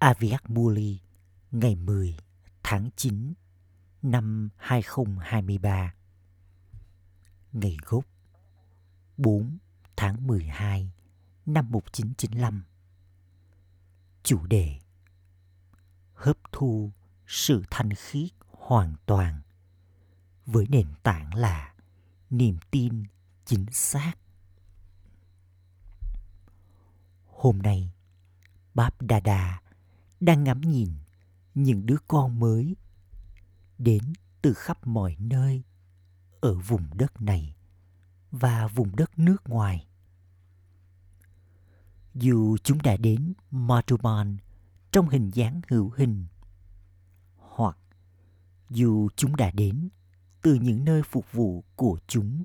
Aviak Muli ngày 10 tháng 9 năm 2023 Ngày gốc 4 tháng 12 năm 1995 Chủ đề Hấp thu sự thanh khiết hoàn toàn với nền tảng là niềm tin chính xác. Hôm nay, Báp Đà đang ngắm nhìn những đứa con mới đến từ khắp mọi nơi ở vùng đất này và vùng đất nước ngoài. Dù chúng đã đến Madhuban trong hình dáng hữu hình, hoặc dù chúng đã đến từ những nơi phục vụ của chúng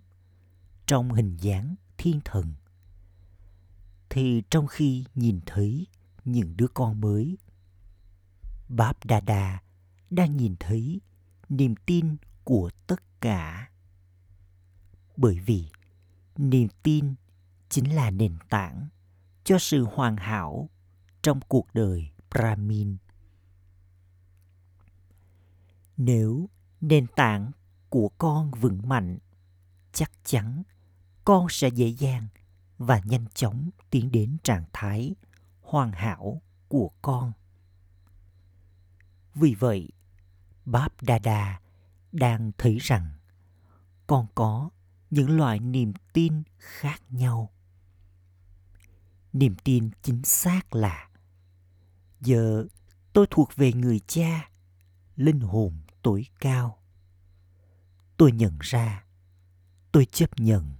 trong hình dáng thiên thần, thì trong khi nhìn thấy những đứa con mới báp đà đà đang nhìn thấy niềm tin của tất cả. Bởi vì niềm tin chính là nền tảng cho sự hoàn hảo trong cuộc đời brahmin. Nếu nền tảng của con vững mạnh, chắc chắn con sẽ dễ dàng và nhanh chóng tiến đến trạng thái hoàn hảo của con vì vậy báp đa đa đang thấy rằng còn có những loại niềm tin khác nhau. Niềm tin chính xác là giờ tôi thuộc về người cha, linh hồn tối cao. Tôi nhận ra, tôi chấp nhận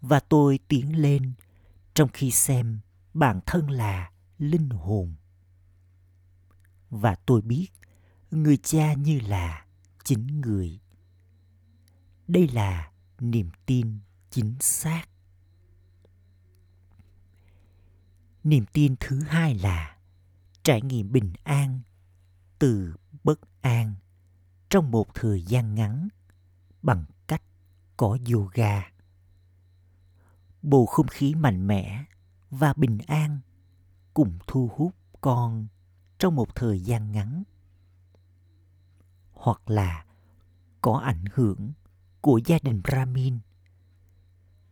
và tôi tiến lên trong khi xem bản thân là linh hồn. Và tôi biết người cha như là chính người. Đây là niềm tin chính xác. Niềm tin thứ hai là trải nghiệm bình an từ bất an trong một thời gian ngắn bằng cách có yoga. Bầu không khí mạnh mẽ và bình an cùng thu hút con trong một thời gian ngắn hoặc là có ảnh hưởng của gia đình brahmin.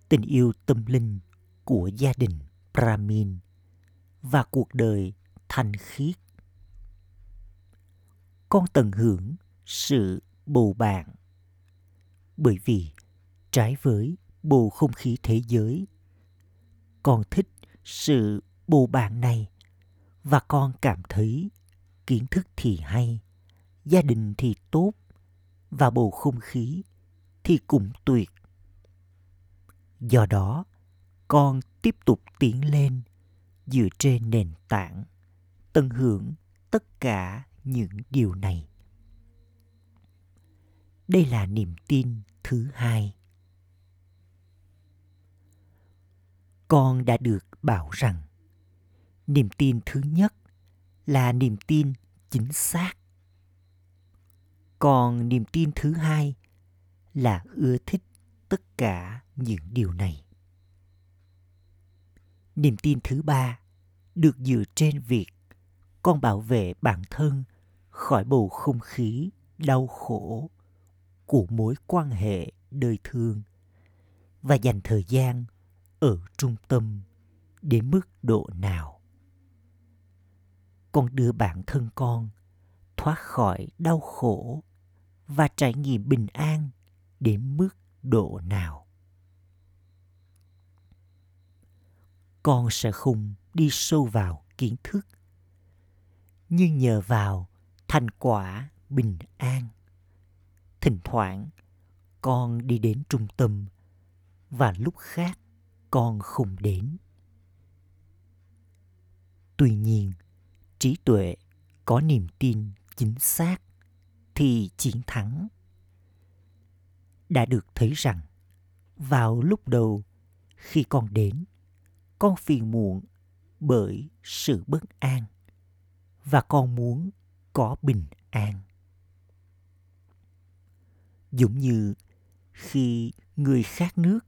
Tình yêu tâm linh của gia đình brahmin và cuộc đời thanh khiết. Con tận hưởng sự bầu bạn. Bởi vì trái với bầu không khí thế giới, con thích sự bầu bạn này và con cảm thấy kiến thức thì hay gia đình thì tốt và bầu không khí thì cũng tuyệt. Do đó, con tiếp tục tiến lên dựa trên nền tảng, tận hưởng tất cả những điều này. Đây là niềm tin thứ hai. Con đã được bảo rằng, niềm tin thứ nhất là niềm tin chính xác còn niềm tin thứ hai là ưa thích tất cả những điều này. Niềm tin thứ ba được dựa trên việc con bảo vệ bản thân khỏi bầu không khí đau khổ của mối quan hệ đời thường và dành thời gian ở trung tâm đến mức độ nào. Con đưa bản thân con thoát khỏi đau khổ và trải nghiệm bình an đến mức độ nào. Con sẽ không đi sâu vào kiến thức, nhưng nhờ vào thành quả bình an, thỉnh thoảng con đi đến trung tâm và lúc khác con không đến. Tuy nhiên, trí tuệ có niềm tin chính xác thì chiến thắng. Đã được thấy rằng, vào lúc đầu, khi con đến, con phiền muộn bởi sự bất an và con muốn có bình an. Giống như khi người khát nước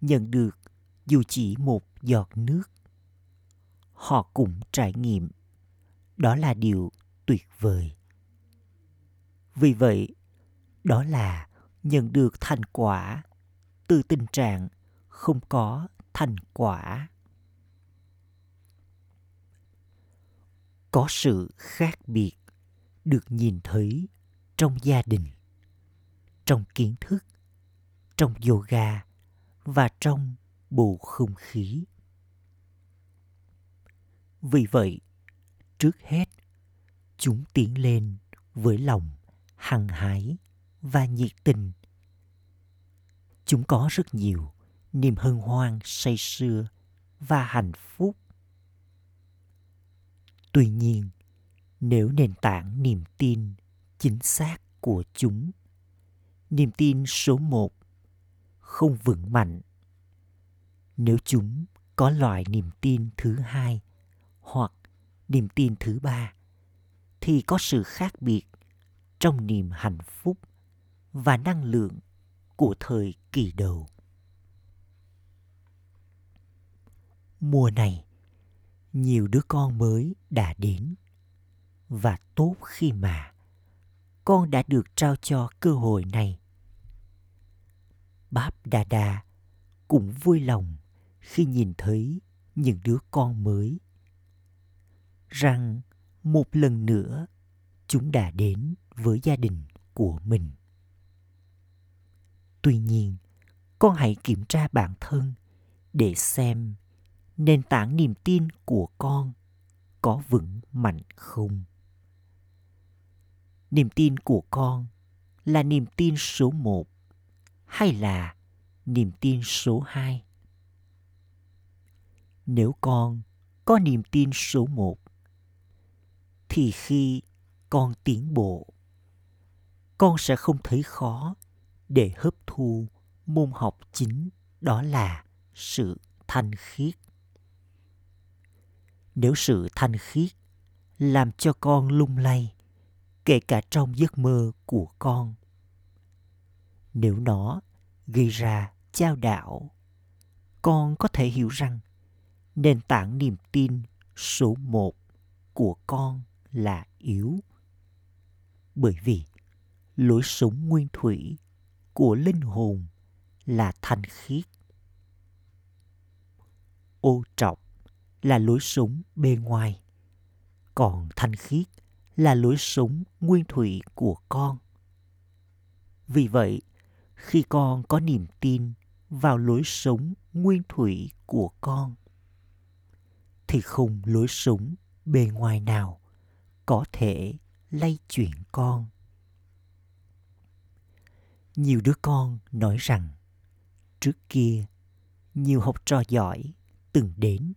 nhận được dù chỉ một giọt nước, họ cũng trải nghiệm. Đó là điều tuyệt vời vì vậy, đó là nhận được thành quả từ tình trạng không có thành quả. Có sự khác biệt được nhìn thấy trong gia đình, trong kiến thức, trong yoga và trong bầu không khí. Vì vậy, trước hết, chúng tiến lên với lòng hăng hái và nhiệt tình. Chúng có rất nhiều niềm hân hoan say sưa và hạnh phúc. Tuy nhiên, nếu nền tảng niềm tin chính xác của chúng, niềm tin số một không vững mạnh, nếu chúng có loại niềm tin thứ hai hoặc niềm tin thứ ba, thì có sự khác biệt trong niềm hạnh phúc và năng lượng của thời kỳ đầu. Mùa này, nhiều đứa con mới đã đến và tốt khi mà con đã được trao cho cơ hội này. Báp đà đà cũng vui lòng khi nhìn thấy những đứa con mới rằng một lần nữa chúng đã đến với gia đình của mình. Tuy nhiên, con hãy kiểm tra bản thân để xem nền tảng niềm tin của con có vững mạnh không. Niềm tin của con là niềm tin số một hay là niềm tin số hai? Nếu con có niềm tin số một, thì khi con tiến bộ. Con sẽ không thấy khó để hấp thu môn học chính, đó là sự thanh khiết. Nếu sự thanh khiết làm cho con lung lay, kể cả trong giấc mơ của con, nếu nó gây ra chao đảo, con có thể hiểu rằng nền tảng niềm tin số một của con là yếu bởi vì lối sống nguyên thủy của linh hồn là thanh khiết. Ô trọc là lối sống bề ngoài, còn thanh khiết là lối sống nguyên thủy của con. Vì vậy, khi con có niềm tin vào lối sống nguyên thủy của con, thì không lối sống bề ngoài nào có thể lay chuyển con. Nhiều đứa con nói rằng, trước kia, nhiều học trò giỏi từng đến.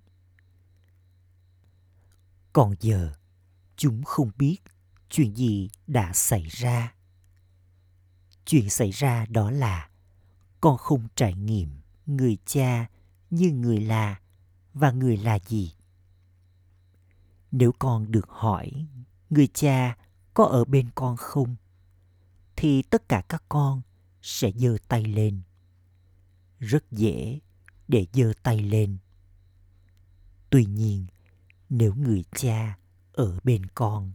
Còn giờ, chúng không biết chuyện gì đã xảy ra. Chuyện xảy ra đó là con không trải nghiệm người cha như người là và người là gì. Nếu con được hỏi người cha có ở bên con không, thì tất cả các con sẽ giơ tay lên. Rất dễ để giơ tay lên. Tuy nhiên, nếu người cha ở bên con,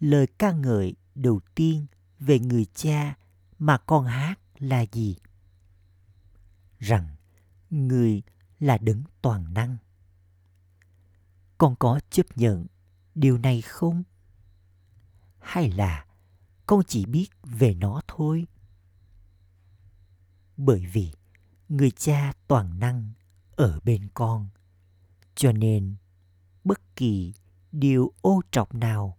lời ca ngợi đầu tiên về người cha mà con hát là gì? Rằng người là đấng toàn năng. Con có chấp nhận điều này không? Hay là con chỉ biết về nó thôi? Bởi vì người cha toàn năng ở bên con, cho nên bất kỳ điều ô trọc nào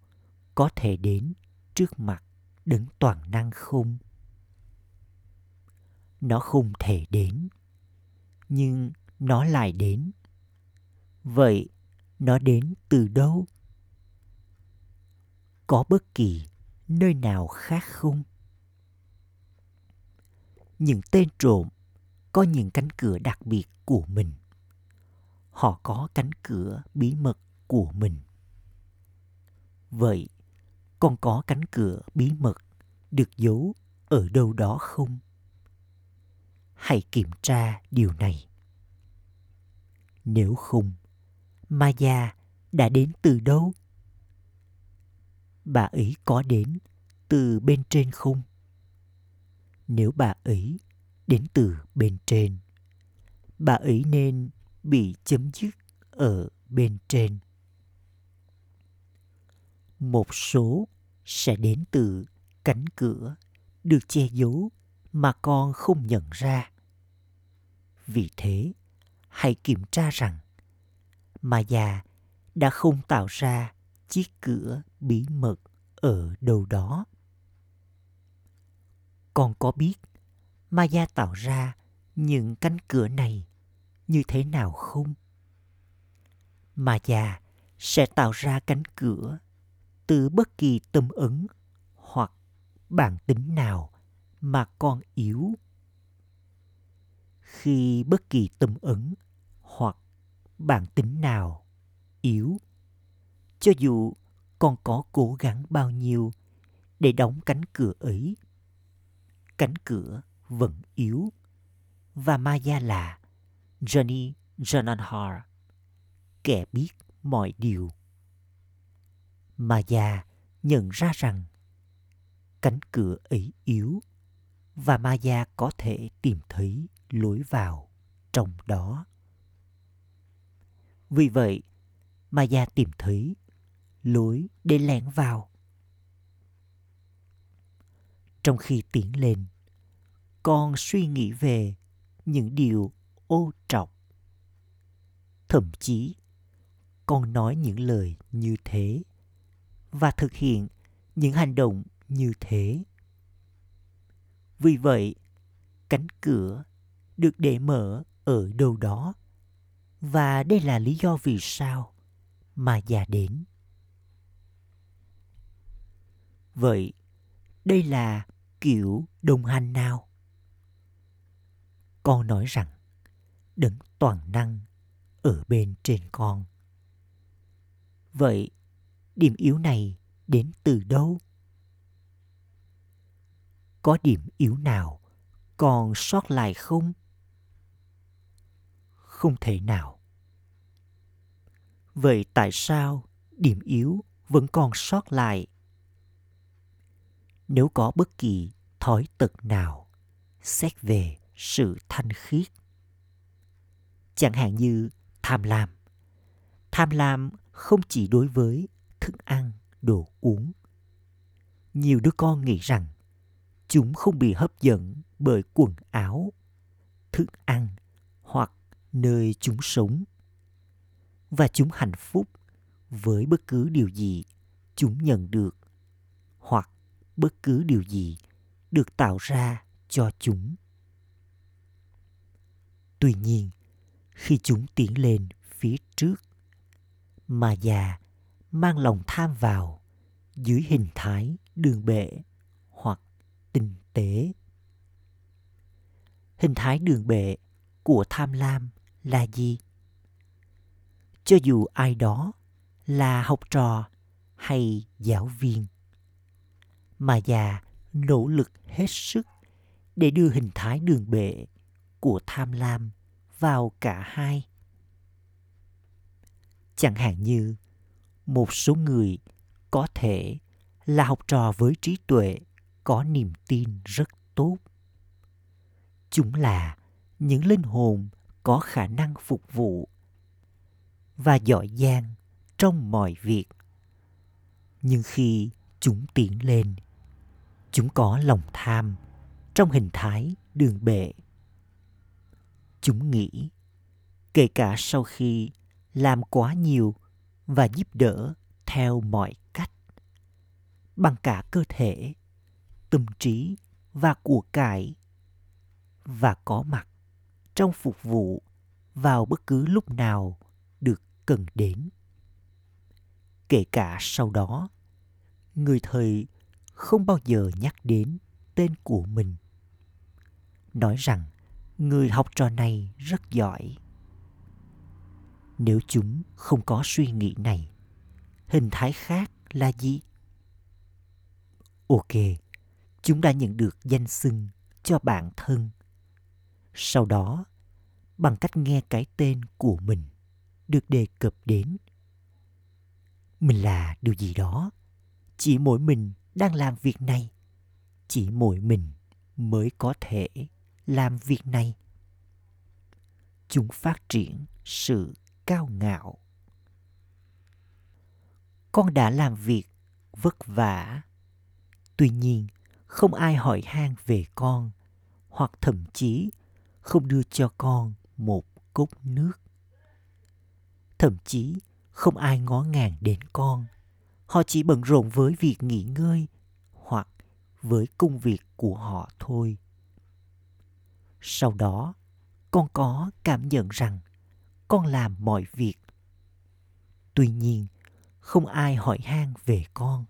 có thể đến trước mặt đấng toàn năng không? Nó không thể đến, nhưng nó lại đến. Vậy nó đến từ đâu? Có bất kỳ nơi nào khác không? Những tên trộm có những cánh cửa đặc biệt của mình. Họ có cánh cửa bí mật của mình. Vậy con có cánh cửa bí mật được giấu ở đâu đó không? Hãy kiểm tra điều này. Nếu không, maya đã đến từ đâu? Bà ấy có đến từ bên trên không? Nếu bà ấy đến từ bên trên, bà ấy nên bị chấm dứt ở bên trên. Một số sẽ đến từ cánh cửa được che giấu mà con không nhận ra. Vì thế, hãy kiểm tra rằng mà già đã không tạo ra chiếc cửa bí mật ở đâu đó con có biết Maya tạo ra những cánh cửa này như thế nào không? Maya sẽ tạo ra cánh cửa từ bất kỳ tâm ấn hoặc bản tính nào mà con yếu. Khi bất kỳ tâm ấn hoặc bản tính nào yếu, cho dù con có cố gắng bao nhiêu để đóng cánh cửa ấy cánh cửa vẫn yếu và Maya là Johnny Jananhar, kẻ biết mọi điều. Maya nhận ra rằng cánh cửa ấy yếu và Maya có thể tìm thấy lối vào trong đó. Vì vậy, Maya tìm thấy lối để lẻn vào. Trong khi tiến lên, con suy nghĩ về những điều ô trọc. Thậm chí, con nói những lời như thế và thực hiện những hành động như thế. Vì vậy, cánh cửa được để mở ở đâu đó và đây là lý do vì sao mà già đến vậy, đây là kiểu đồng hành nào? Con nói rằng, đấng toàn năng ở bên trên con. Vậy, điểm yếu này đến từ đâu? Có điểm yếu nào còn sót lại không? Không thể nào. Vậy tại sao điểm yếu vẫn còn sót lại nếu có bất kỳ thói tật nào, xét về sự thanh khiết. Chẳng hạn như tham lam. Tham lam không chỉ đối với thức ăn, đồ uống. Nhiều đứa con nghĩ rằng chúng không bị hấp dẫn bởi quần áo, thức ăn hoặc nơi chúng sống. Và chúng hạnh phúc với bất cứ điều gì chúng nhận được bất cứ điều gì được tạo ra cho chúng. Tuy nhiên, khi chúng tiến lên phía trước, mà già mang lòng tham vào dưới hình thái đường bệ hoặc tinh tế. Hình thái đường bệ của tham lam là gì? Cho dù ai đó là học trò hay giáo viên mà già nỗ lực hết sức để đưa hình thái đường bệ của tham lam vào cả hai. Chẳng hạn như, một số người có thể là học trò với trí tuệ, có niềm tin rất tốt. Chúng là những linh hồn có khả năng phục vụ và giỏi giang trong mọi việc. Nhưng khi chúng tiến lên chúng có lòng tham, trong hình thái đường bệ. Chúng nghĩ, kể cả sau khi làm quá nhiều và giúp đỡ theo mọi cách, bằng cả cơ thể, tâm trí và của cải, và có mặt trong phục vụ vào bất cứ lúc nào được cần đến. Kể cả sau đó, người thầy không bao giờ nhắc đến tên của mình. Nói rằng, người học trò này rất giỏi. Nếu chúng không có suy nghĩ này, hình thái khác là gì? Ok, chúng đã nhận được danh xưng cho bản thân. Sau đó, bằng cách nghe cái tên của mình được đề cập đến. Mình là điều gì đó, chỉ mỗi mình đang làm việc này. Chỉ mỗi mình mới có thể làm việc này. Chúng phát triển sự cao ngạo. Con đã làm việc vất vả. Tuy nhiên, không ai hỏi han về con, hoặc thậm chí không đưa cho con một cốc nước. Thậm chí không ai ngó ngàng đến con họ chỉ bận rộn với việc nghỉ ngơi hoặc với công việc của họ thôi. Sau đó, con có cảm nhận rằng con làm mọi việc. Tuy nhiên, không ai hỏi han về con.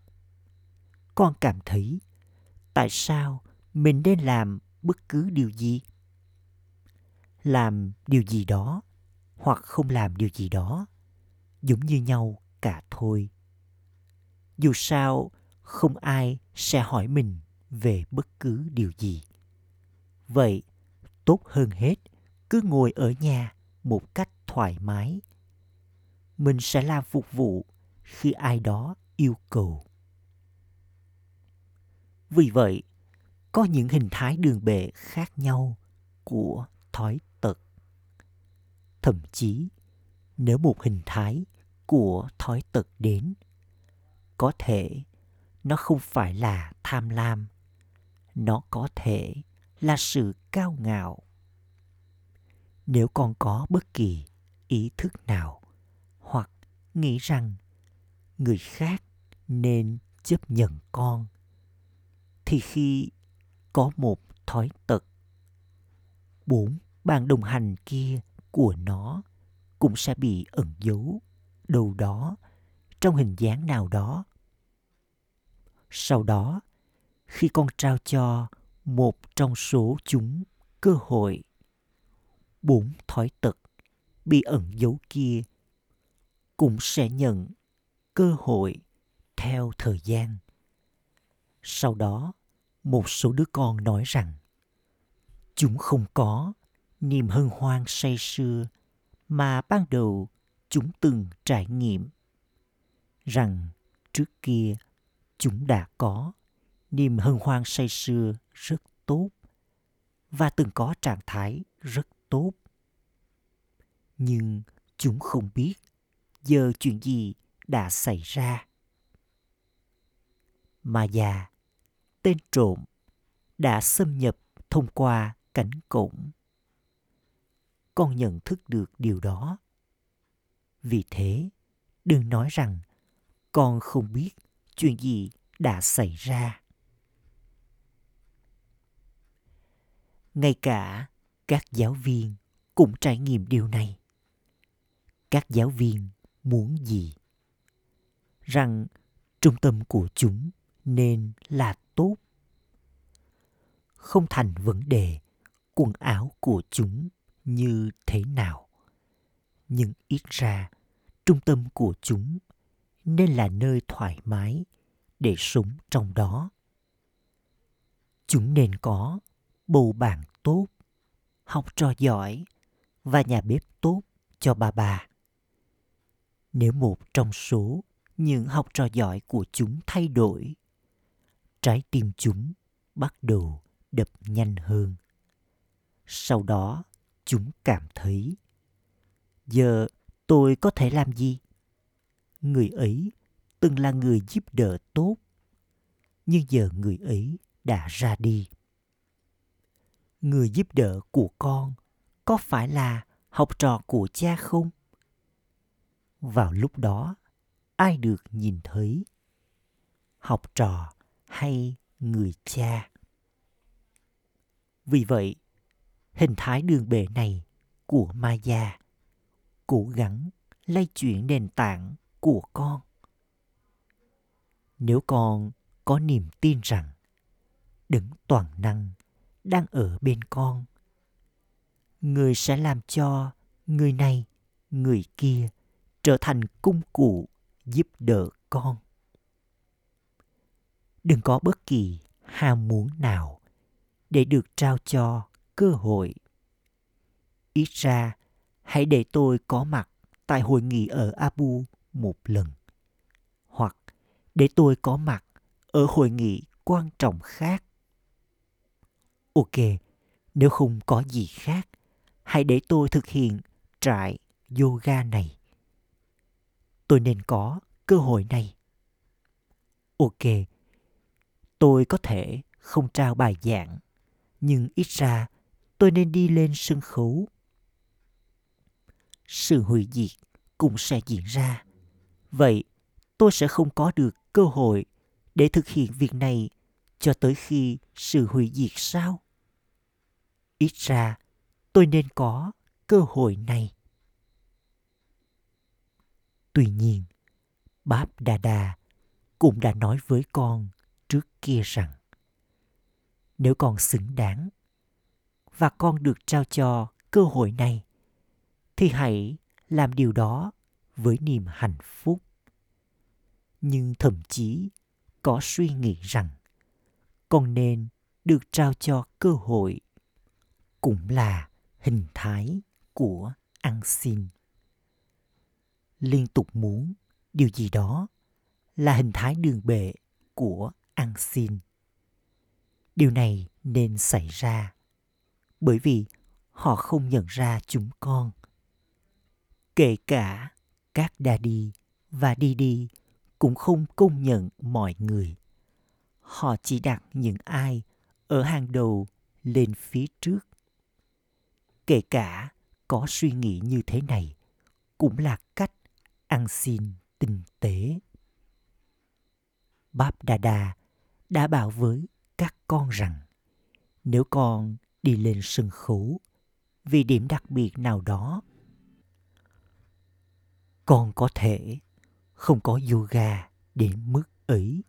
Con cảm thấy tại sao mình nên làm bất cứ điều gì? Làm điều gì đó hoặc không làm điều gì đó, giống như nhau cả thôi dù sao, không ai sẽ hỏi mình về bất cứ điều gì. Vậy, tốt hơn hết, cứ ngồi ở nhà một cách thoải mái. Mình sẽ làm phục vụ khi ai đó yêu cầu. Vì vậy, có những hình thái đường bệ khác nhau của thói tật. Thậm chí, nếu một hình thái của thói tật đến có thể, nó không phải là tham lam. Nó có thể là sự cao ngạo. Nếu con có bất kỳ ý thức nào hoặc nghĩ rằng người khác nên chấp nhận con, thì khi có một thói tật, bốn bạn đồng hành kia của nó cũng sẽ bị ẩn giấu. Đâu đó trong hình dáng nào đó. Sau đó, khi con trao cho một trong số chúng cơ hội, bốn thói tật bị ẩn giấu kia cũng sẽ nhận cơ hội theo thời gian. Sau đó, một số đứa con nói rằng, chúng không có niềm hân hoan say sưa mà ban đầu chúng từng trải nghiệm rằng trước kia chúng đã có niềm hân hoan say sưa rất tốt và từng có trạng thái rất tốt. Nhưng chúng không biết giờ chuyện gì đã xảy ra. Mà già, tên trộm đã xâm nhập thông qua cánh cổng. Con nhận thức được điều đó. Vì thế, đừng nói rằng con không biết chuyện gì đã xảy ra. Ngay cả các giáo viên cũng trải nghiệm điều này. Các giáo viên muốn gì? Rằng trung tâm của chúng nên là tốt. Không thành vấn đề quần áo của chúng như thế nào. Nhưng ít ra trung tâm của chúng nên là nơi thoải mái để sống trong đó. Chúng nên có bầu bạn tốt, học trò giỏi và nhà bếp tốt cho bà bà. Nếu một trong số những học trò giỏi của chúng thay đổi, trái tim chúng bắt đầu đập nhanh hơn. Sau đó, chúng cảm thấy, giờ tôi có thể làm gì? Người ấy từng là người giúp đỡ tốt. Nhưng giờ người ấy đã ra đi. Người giúp đỡ của con có phải là học trò của cha không? Vào lúc đó, ai được nhìn thấy? Học trò hay người cha? Vì vậy, hình thái đường bệ này của maya cố gắng lay chuyển nền tảng của con. Nếu con có niềm tin rằng đấng toàn năng đang ở bên con, người sẽ làm cho người này, người kia trở thành công cụ giúp đỡ con. Đừng có bất kỳ ham muốn nào để được trao cho cơ hội. Ít ra, hãy để tôi có mặt tại hội nghị ở abu một lần hoặc để tôi có mặt ở hội nghị quan trọng khác. Ok, nếu không có gì khác, hãy để tôi thực hiện trại yoga này. Tôi nên có cơ hội này. Ok, tôi có thể không trao bài giảng, nhưng ít ra tôi nên đi lên sân khấu. Sự hủy diệt cũng sẽ diễn ra. Vậy tôi sẽ không có được cơ hội để thực hiện việc này cho tới khi sự hủy diệt sao? Ít ra tôi nên có cơ hội này. Tuy nhiên, Báp Đà Đà cũng đã nói với con trước kia rằng nếu con xứng đáng và con được trao cho cơ hội này thì hãy làm điều đó với niềm hạnh phúc. Nhưng thậm chí có suy nghĩ rằng con nên được trao cho cơ hội cũng là hình thái của ăn xin. Liên tục muốn điều gì đó là hình thái đường bệ của ăn xin. Điều này nên xảy ra bởi vì họ không nhận ra chúng con, kể cả các daddy và đi đi cũng không công nhận mọi người. Họ chỉ đặt những ai ở hàng đầu lên phía trước. Kể cả có suy nghĩ như thế này cũng là cách ăn xin tinh tế. Báp đà đà đã bảo với các con rằng, nếu con đi lên sân khấu, vì điểm đặc biệt nào đó con có thể không có yoga đến mức ấy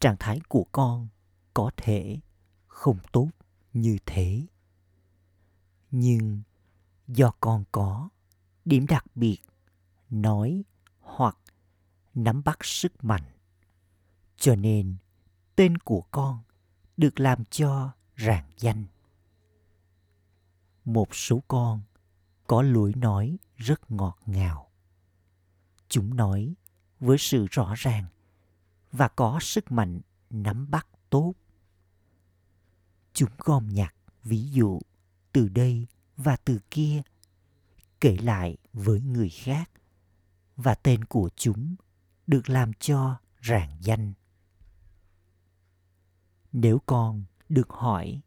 trạng thái của con có thể không tốt như thế. Nhưng do con có điểm đặc biệt nói hoặc nắm bắt sức mạnh, cho nên tên của con được làm cho rạng danh. Một số con có lối nói rất ngọt ngào. Chúng nói với sự rõ ràng và có sức mạnh nắm bắt tốt. Chúng gom nhặt ví dụ từ đây và từ kia, kể lại với người khác và tên của chúng được làm cho rạng danh. Nếu con được hỏi,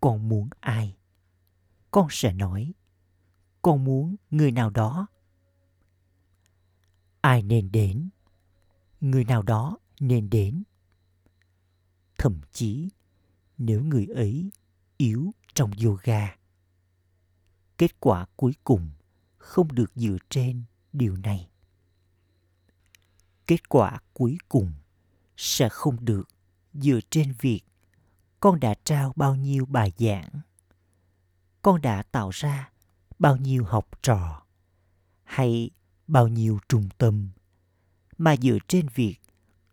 con muốn ai? con sẽ nói con muốn người nào đó. Ai nên đến, người nào đó nên đến. Thậm chí, nếu người ấy yếu trong yoga, kết quả cuối cùng không được dựa trên điều này. Kết quả cuối cùng sẽ không được dựa trên việc con đã trao bao nhiêu bài giảng, con đã tạo ra bao nhiêu học trò hay bao nhiêu trung tâm. Mà dựa trên việc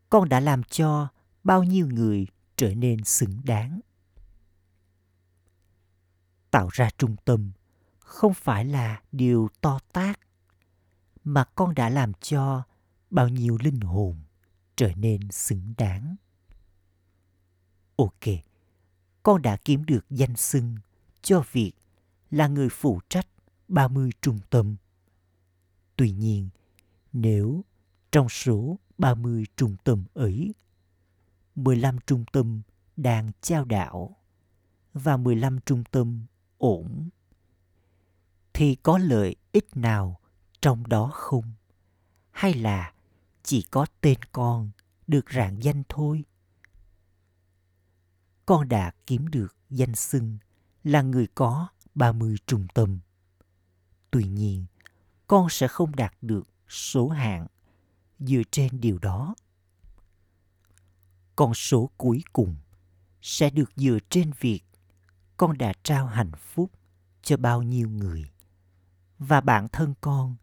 con đã làm cho bao nhiêu người trở nên xứng đáng. Tạo ra trung tâm không phải là điều to tát, mà con đã làm cho bao nhiêu linh hồn trở nên xứng đáng. Ok, con đã kiếm được danh xưng cho việc là người phụ trách 30 trung tâm. Tuy nhiên, nếu trong số 30 trung tâm ấy, 15 trung tâm đang trao đảo và 15 trung tâm ổn, thì có lợi ích nào trong đó không? Hay là chỉ có tên con được rạng danh thôi? Con đã kiếm được danh xưng là người có 30 trung tâm. Tuy nhiên, con sẽ không đạt được số hạng dựa trên điều đó. Con số cuối cùng sẽ được dựa trên việc con đã trao hạnh phúc cho bao nhiêu người và bản thân con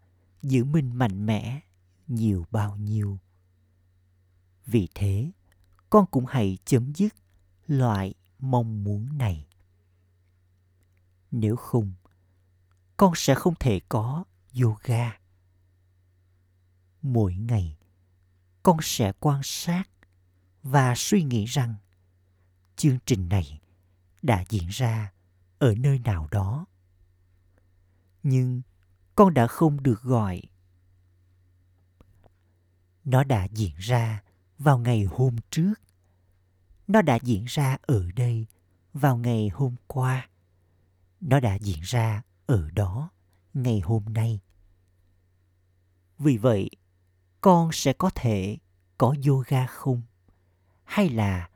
giữ mình mạnh mẽ nhiều bao nhiêu. Vì thế, con cũng hãy chấm dứt loại mong muốn này nếu không con sẽ không thể có yoga. Mỗi ngày, con sẽ quan sát và suy nghĩ rằng chương trình này đã diễn ra ở nơi nào đó. Nhưng con đã không được gọi. Nó đã diễn ra vào ngày hôm trước. Nó đã diễn ra ở đây vào ngày hôm qua. Nó đã diễn ra ở đó ngày hôm nay. Vì vậy, con sẽ có thể có yoga không? Hay là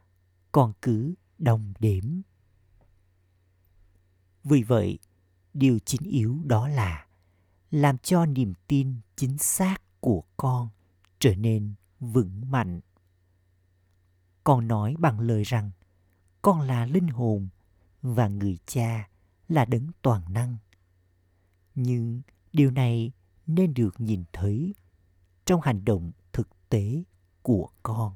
con cứ đồng điểm? Vì vậy, điều chính yếu đó là làm cho niềm tin chính xác của con trở nên vững mạnh. Con nói bằng lời rằng con là linh hồn và người cha là đấng toàn năng nhưng điều này nên được nhìn thấy trong hành động thực tế của con.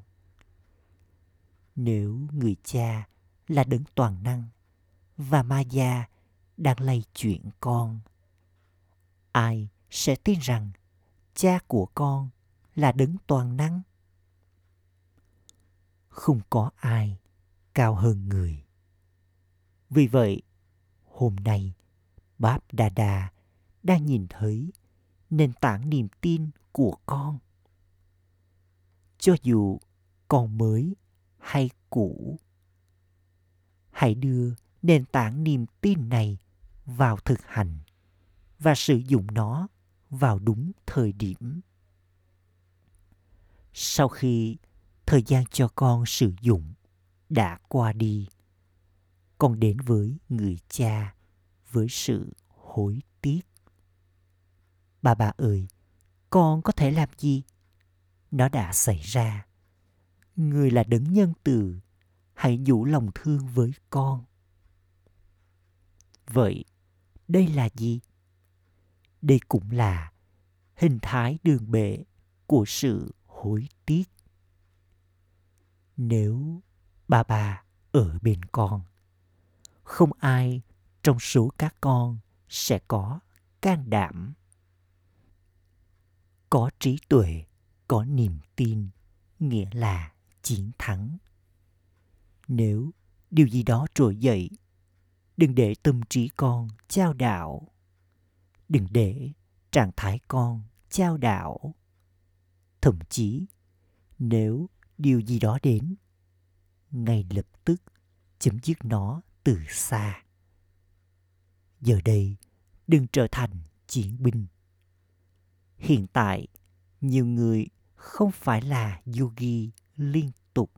Nếu người cha là đấng toàn năng và ma gia đang lay chuyện con, ai sẽ tin rằng cha của con là đấng toàn năng? Không có ai cao hơn người. Vì vậy, hôm nay báp đà đà đang nhìn thấy nền tảng niềm tin của con. Cho dù con mới hay cũ, hãy đưa nền tảng niềm tin này vào thực hành và sử dụng nó vào đúng thời điểm. Sau khi thời gian cho con sử dụng đã qua đi, con đến với người cha với sự hối tiếc bà bà ơi, con có thể làm gì? Nó đã xảy ra. Người là đấng nhân từ, hãy nhủ lòng thương với con. Vậy, đây là gì? Đây cũng là hình thái đường bệ của sự hối tiếc. Nếu bà bà ở bên con, không ai trong số các con sẽ có can đảm có trí tuệ, có niềm tin, nghĩa là chiến thắng. Nếu điều gì đó trỗi dậy, đừng để tâm trí con trao đảo. Đừng để trạng thái con trao đảo. Thậm chí, nếu điều gì đó đến, ngay lập tức chấm dứt nó từ xa. Giờ đây, đừng trở thành chiến binh hiện tại, nhiều người không phải là yogi liên tục.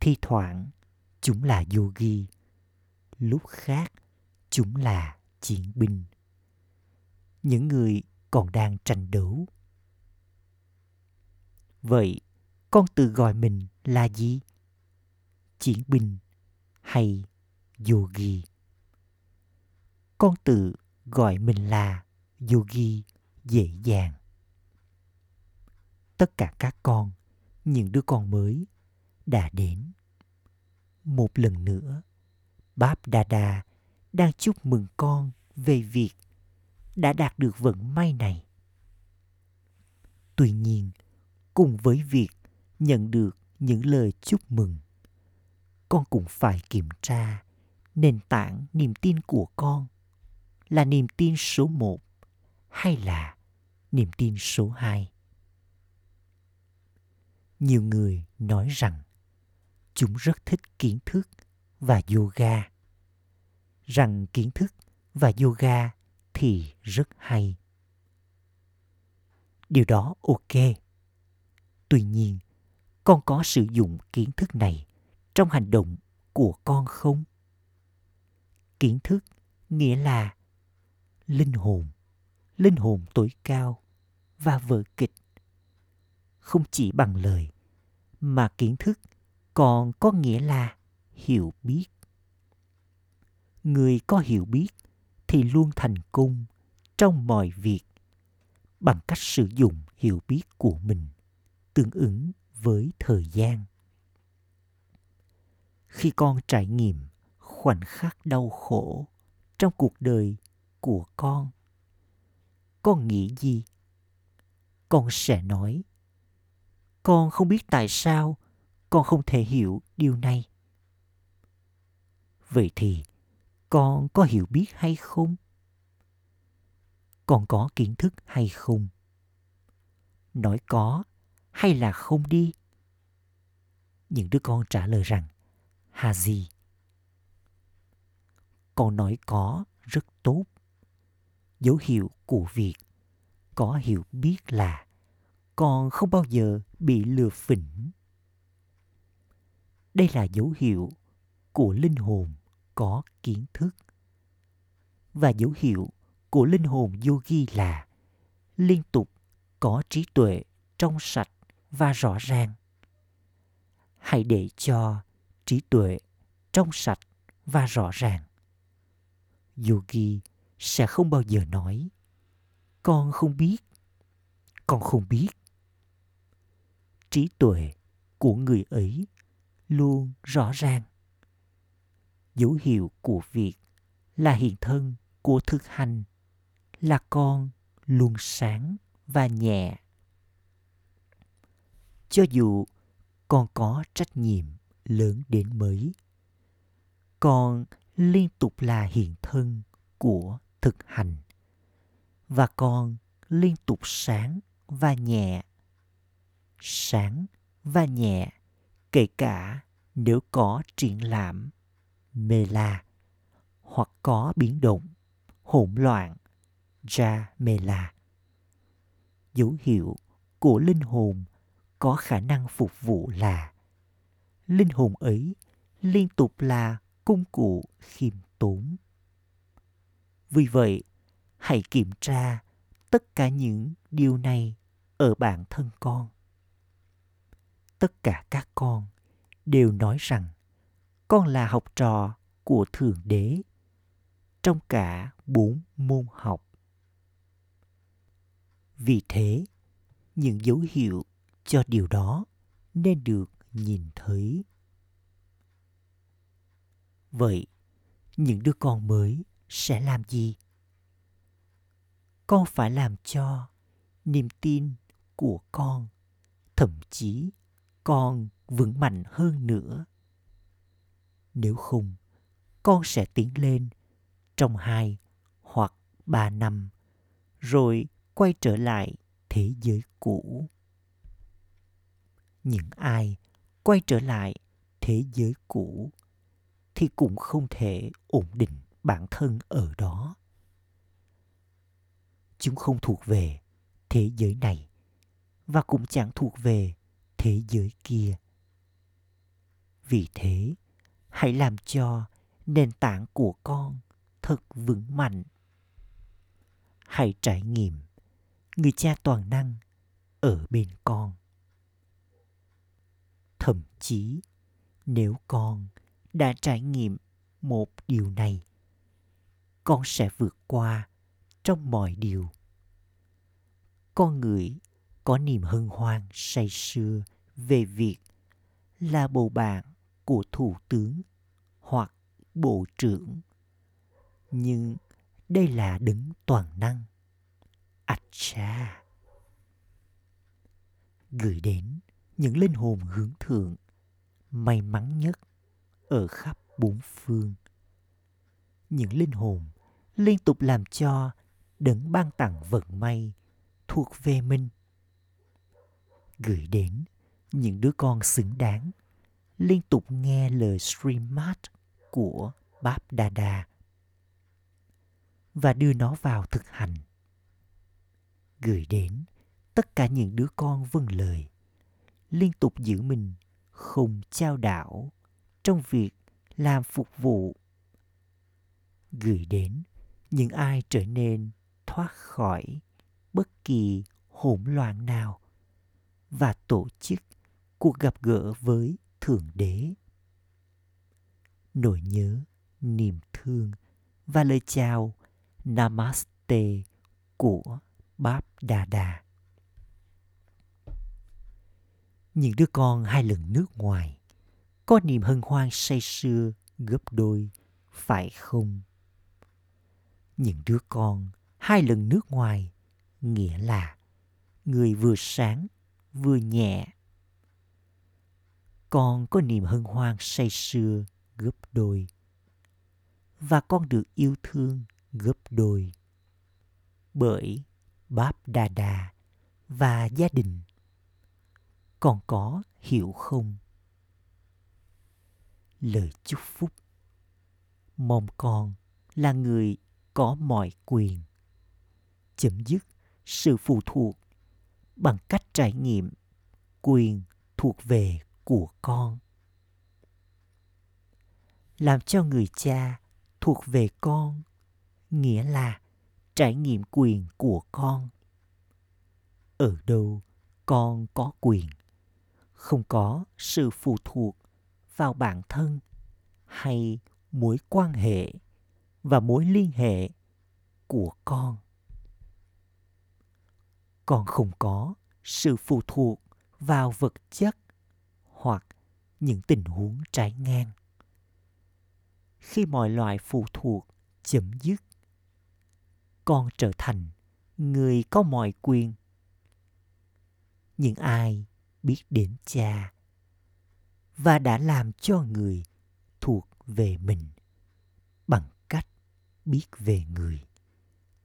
Thi thoảng, chúng là yogi. Lúc khác, chúng là chiến binh. Những người còn đang tranh đấu. Vậy, con tự gọi mình là gì? Chiến binh hay yogi? Con tự gọi mình là yogi? Dễ dàng. Tất cả các con, những đứa con mới đã đến. Một lần nữa, báp đa đa đang chúc mừng con về việc đã đạt được vận may này. Tuy nhiên, cùng với việc nhận được những lời chúc mừng, con cũng phải kiểm tra nền tảng niềm tin của con là niềm tin số một hay là niềm tin số hai. Nhiều người nói rằng, chúng rất thích kiến thức và yoga. Rằng kiến thức và yoga thì rất hay. Điều đó ok. Tuy nhiên, con có sử dụng kiến thức này trong hành động của con không? Kiến thức nghĩa là linh hồn linh hồn tối cao và vở kịch. Không chỉ bằng lời, mà kiến thức còn có nghĩa là hiểu biết. Người có hiểu biết thì luôn thành công trong mọi việc bằng cách sử dụng hiểu biết của mình tương ứng với thời gian. Khi con trải nghiệm khoảnh khắc đau khổ trong cuộc đời của con con nghĩ gì? Con sẽ nói. Con không biết tại sao con không thể hiểu điều này. Vậy thì con có hiểu biết hay không? Con có kiến thức hay không? Nói có hay là không đi? Những đứa con trả lời rằng hà gì? Con nói có rất tốt dấu hiệu của việc có hiểu biết là con không bao giờ bị lừa phỉnh. Đây là dấu hiệu của linh hồn có kiến thức. Và dấu hiệu của linh hồn yogi là liên tục có trí tuệ trong sạch và rõ ràng. Hãy để cho trí tuệ trong sạch và rõ ràng. Yogi sẽ không bao giờ nói. Con không biết. Con không biết. Trí tuệ của người ấy luôn rõ ràng. Dấu hiệu của việc là hiện thân của thực hành là con luôn sáng và nhẹ. Cho dù con có trách nhiệm lớn đến mấy, con liên tục là hiện thân của thực hành. Và con liên tục sáng và nhẹ. Sáng và nhẹ, kể cả nếu có triển lãm, mê la, hoặc có biến động, hỗn loạn, ra mê la. Dấu hiệu của linh hồn có khả năng phục vụ là linh hồn ấy liên tục là công cụ khiêm tốn vì vậy, hãy kiểm tra tất cả những điều này ở bản thân con. Tất cả các con đều nói rằng con là học trò của thượng đế trong cả bốn môn học. Vì thế, những dấu hiệu cho điều đó nên được nhìn thấy. Vậy, những đứa con mới sẽ làm gì? Con phải làm cho niềm tin của con, thậm chí con vững mạnh hơn nữa. Nếu không, con sẽ tiến lên trong hai hoặc ba năm, rồi quay trở lại thế giới cũ. Những ai quay trở lại thế giới cũ thì cũng không thể ổn định bản thân ở đó. Chúng không thuộc về thế giới này và cũng chẳng thuộc về thế giới kia. Vì thế, hãy làm cho nền tảng của con thật vững mạnh. Hãy trải nghiệm người cha toàn năng ở bên con. Thậm chí, nếu con đã trải nghiệm một điều này con sẽ vượt qua trong mọi điều. Con người có niềm hân hoan say sưa về việc là bầu bạn của thủ tướng hoặc bộ trưởng. Nhưng đây là đứng toàn năng. Ạch cha! Gửi đến những linh hồn hướng thượng, may mắn nhất ở khắp bốn phương. Những linh hồn liên tục làm cho đấng ban tặng vận may thuộc về mình gửi đến những đứa con xứng đáng liên tục nghe lời streamat của Báp Đà và đưa nó vào thực hành. Gửi đến tất cả những đứa con vâng lời, liên tục giữ mình không trao đảo trong việc làm phục vụ. Gửi đến những ai trở nên thoát khỏi bất kỳ hỗn loạn nào và tổ chức cuộc gặp gỡ với thượng đế. Nỗi nhớ, niềm thương và lời chào namaste của báp đà đà những đứa con hai lần nước ngoài có niềm hân hoan say sưa gấp đôi, phải không? Những đứa con, hai lần nước ngoài, nghĩa là người vừa sáng, vừa nhẹ. Con có niềm hân hoan say sưa, gấp đôi. Và con được yêu thương, gấp đôi. Bởi báp đà đà và gia đình con có hiểu không? Lời chúc phúc. Mong con là người có mọi quyền. Chấm dứt sự phụ thuộc bằng cách trải nghiệm quyền thuộc về của con. Làm cho người cha thuộc về con nghĩa là trải nghiệm quyền của con. Ở đâu con có quyền? Không có sự phụ thuộc vào bản thân hay mối quan hệ và mối liên hệ của con. Con không có sự phụ thuộc vào vật chất hoặc những tình huống trái ngang. Khi mọi loại phụ thuộc chấm dứt, con trở thành người có mọi quyền. Những ai biết đến cha và đã làm cho người thuộc về mình biết về người,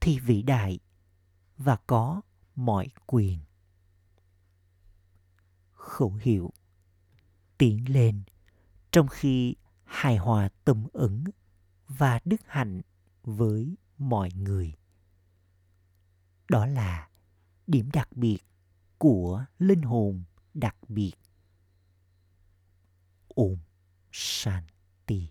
thì vĩ đại và có mọi quyền. Khẩu hiệu tiến lên trong khi hài hòa tâm ứng và đức hạnh với mọi người. Đó là điểm đặc biệt của linh hồn đặc biệt. Um Shanti.